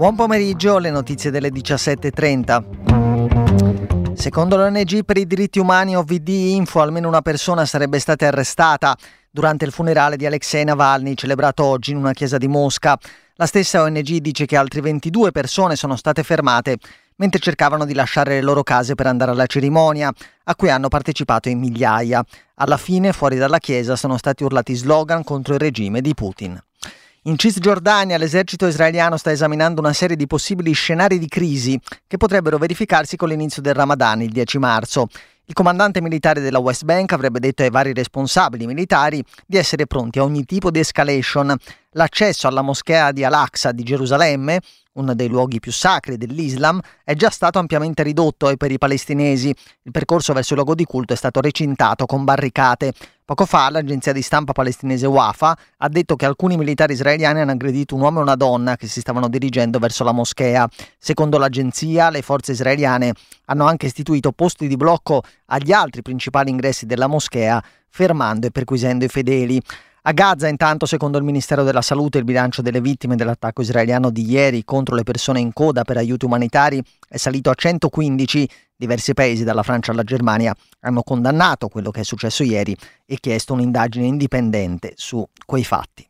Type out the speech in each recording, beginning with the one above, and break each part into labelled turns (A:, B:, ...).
A: Buon pomeriggio, le notizie delle 17.30. Secondo l'ONG per i diritti umani OVD Info, almeno una persona sarebbe stata arrestata durante il funerale di Alexei Navalny celebrato oggi in una chiesa di Mosca. La stessa ONG dice che altre 22 persone sono state fermate mentre cercavano di lasciare le loro case per andare alla cerimonia, a cui hanno partecipato in migliaia. Alla fine, fuori dalla chiesa, sono stati urlati slogan contro il regime di Putin. In Cisgiordania l'esercito israeliano sta esaminando una serie di possibili scenari di crisi che potrebbero verificarsi con l'inizio del Ramadan il 10 marzo. Il comandante militare della West Bank avrebbe detto ai vari responsabili militari di essere pronti a ogni tipo di escalation. L'accesso alla moschea di Al-Aqsa di Gerusalemme uno dei luoghi più sacri dell'Islam, è già stato ampiamente ridotto per i palestinesi. Il percorso verso il luogo di culto è stato recintato con barricate. Poco fa l'agenzia di stampa palestinese Wafa ha detto che alcuni militari israeliani hanno aggredito un uomo e una donna che si stavano dirigendo verso la moschea. Secondo l'agenzia, le forze israeliane hanno anche istituito posti di blocco agli altri principali ingressi della moschea, fermando e perquisendo i fedeli. A Gaza, intanto, secondo il Ministero della Salute, il bilancio delle vittime dell'attacco israeliano di ieri contro le persone in coda per aiuti umanitari è salito a 115. Diversi paesi, dalla Francia alla Germania, hanno condannato quello che è successo ieri e chiesto un'indagine indipendente su quei fatti.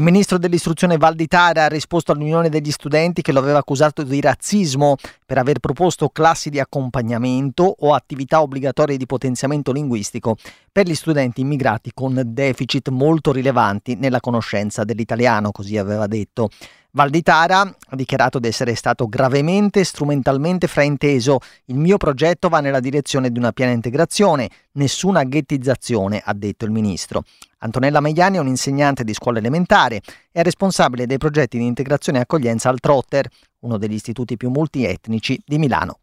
A: Il ministro dell'istruzione Valditara ha risposto all'Unione degli studenti che lo aveva accusato di razzismo per aver proposto classi di accompagnamento o attività obbligatorie di potenziamento linguistico per gli studenti immigrati con deficit molto rilevanti nella conoscenza dell'italiano, così aveva detto. Valditara ha dichiarato di essere stato gravemente e strumentalmente frainteso. Il mio progetto va nella direzione di una piena integrazione, nessuna ghettizzazione, ha detto il ministro. Antonella Meiani è un'insegnante di scuola elementare e è responsabile dei progetti di integrazione e accoglienza al Trotter, uno degli istituti più multietnici di Milano.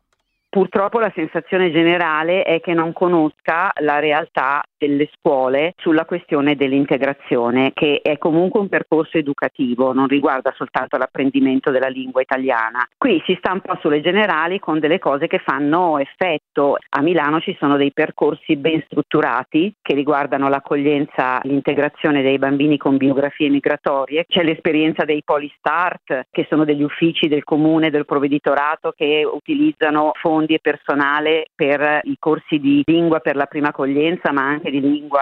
B: Purtroppo la sensazione generale è che non conosca la realtà delle scuole sulla questione dell'integrazione, che è comunque un percorso educativo, non riguarda soltanto l'apprendimento della lingua italiana. Qui si sta un po' sulle generali con delle cose che fanno effetto. A Milano ci sono dei percorsi ben strutturati che riguardano l'accoglienza, l'integrazione dei bambini con biografie migratorie. C'è l'esperienza dei Polistart, che sono degli uffici del comune, del provveditorato che utilizzano fondi e personale per i corsi di lingua per la prima accoglienza, ma anche di lingua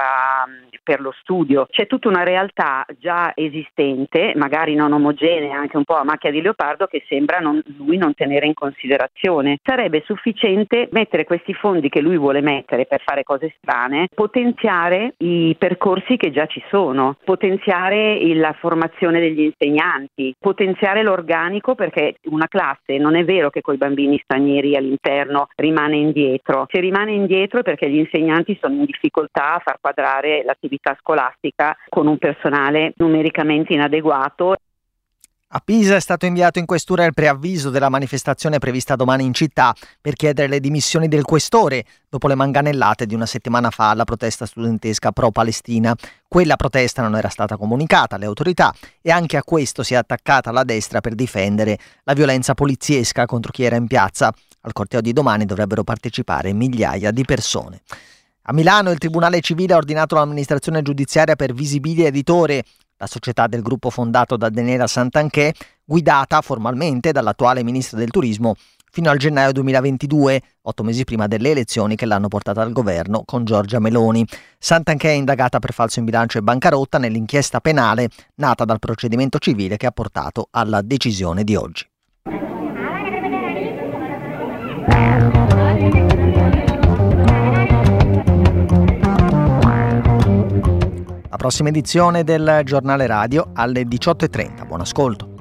B: per lo studio. C'è tutta una realtà già esistente, magari non omogenea, anche un po' a macchia di leopardo, che sembra non, lui non tenere in considerazione. Sarebbe sufficiente mettere questi fondi che lui vuole mettere per fare cose strane, potenziare i percorsi che già ci sono, potenziare la formazione degli insegnanti, potenziare l'organico perché una classe non è vero che con i bambini stranieri all'interno rimane indietro. Se rimane indietro è perché gli insegnanti sono in difficoltà a far quadrare l'attività scolastica con un personale numericamente inadeguato.
A: A Pisa è stato inviato in questura il preavviso della manifestazione prevista domani in città per chiedere le dimissioni del questore dopo le manganellate di una settimana fa alla protesta studentesca pro-Palestina. Quella protesta non era stata comunicata alle autorità e anche a questo si è attaccata la destra per difendere la violenza poliziesca contro chi era in piazza. Al corteo di domani dovrebbero partecipare migliaia di persone. A Milano il Tribunale Civile ha ordinato l'amministrazione giudiziaria per Visibili Editore, la società del gruppo fondato da Denera Santanché, guidata formalmente dall'attuale ministro del Turismo fino al gennaio 2022, otto mesi prima delle elezioni che l'hanno portata al governo con Giorgia Meloni. Santanché è indagata per falso in bilancio e bancarotta nell'inchiesta penale nata dal procedimento civile che ha portato alla decisione di oggi. prossima edizione del giornale radio alle 18.30. Buon ascolto.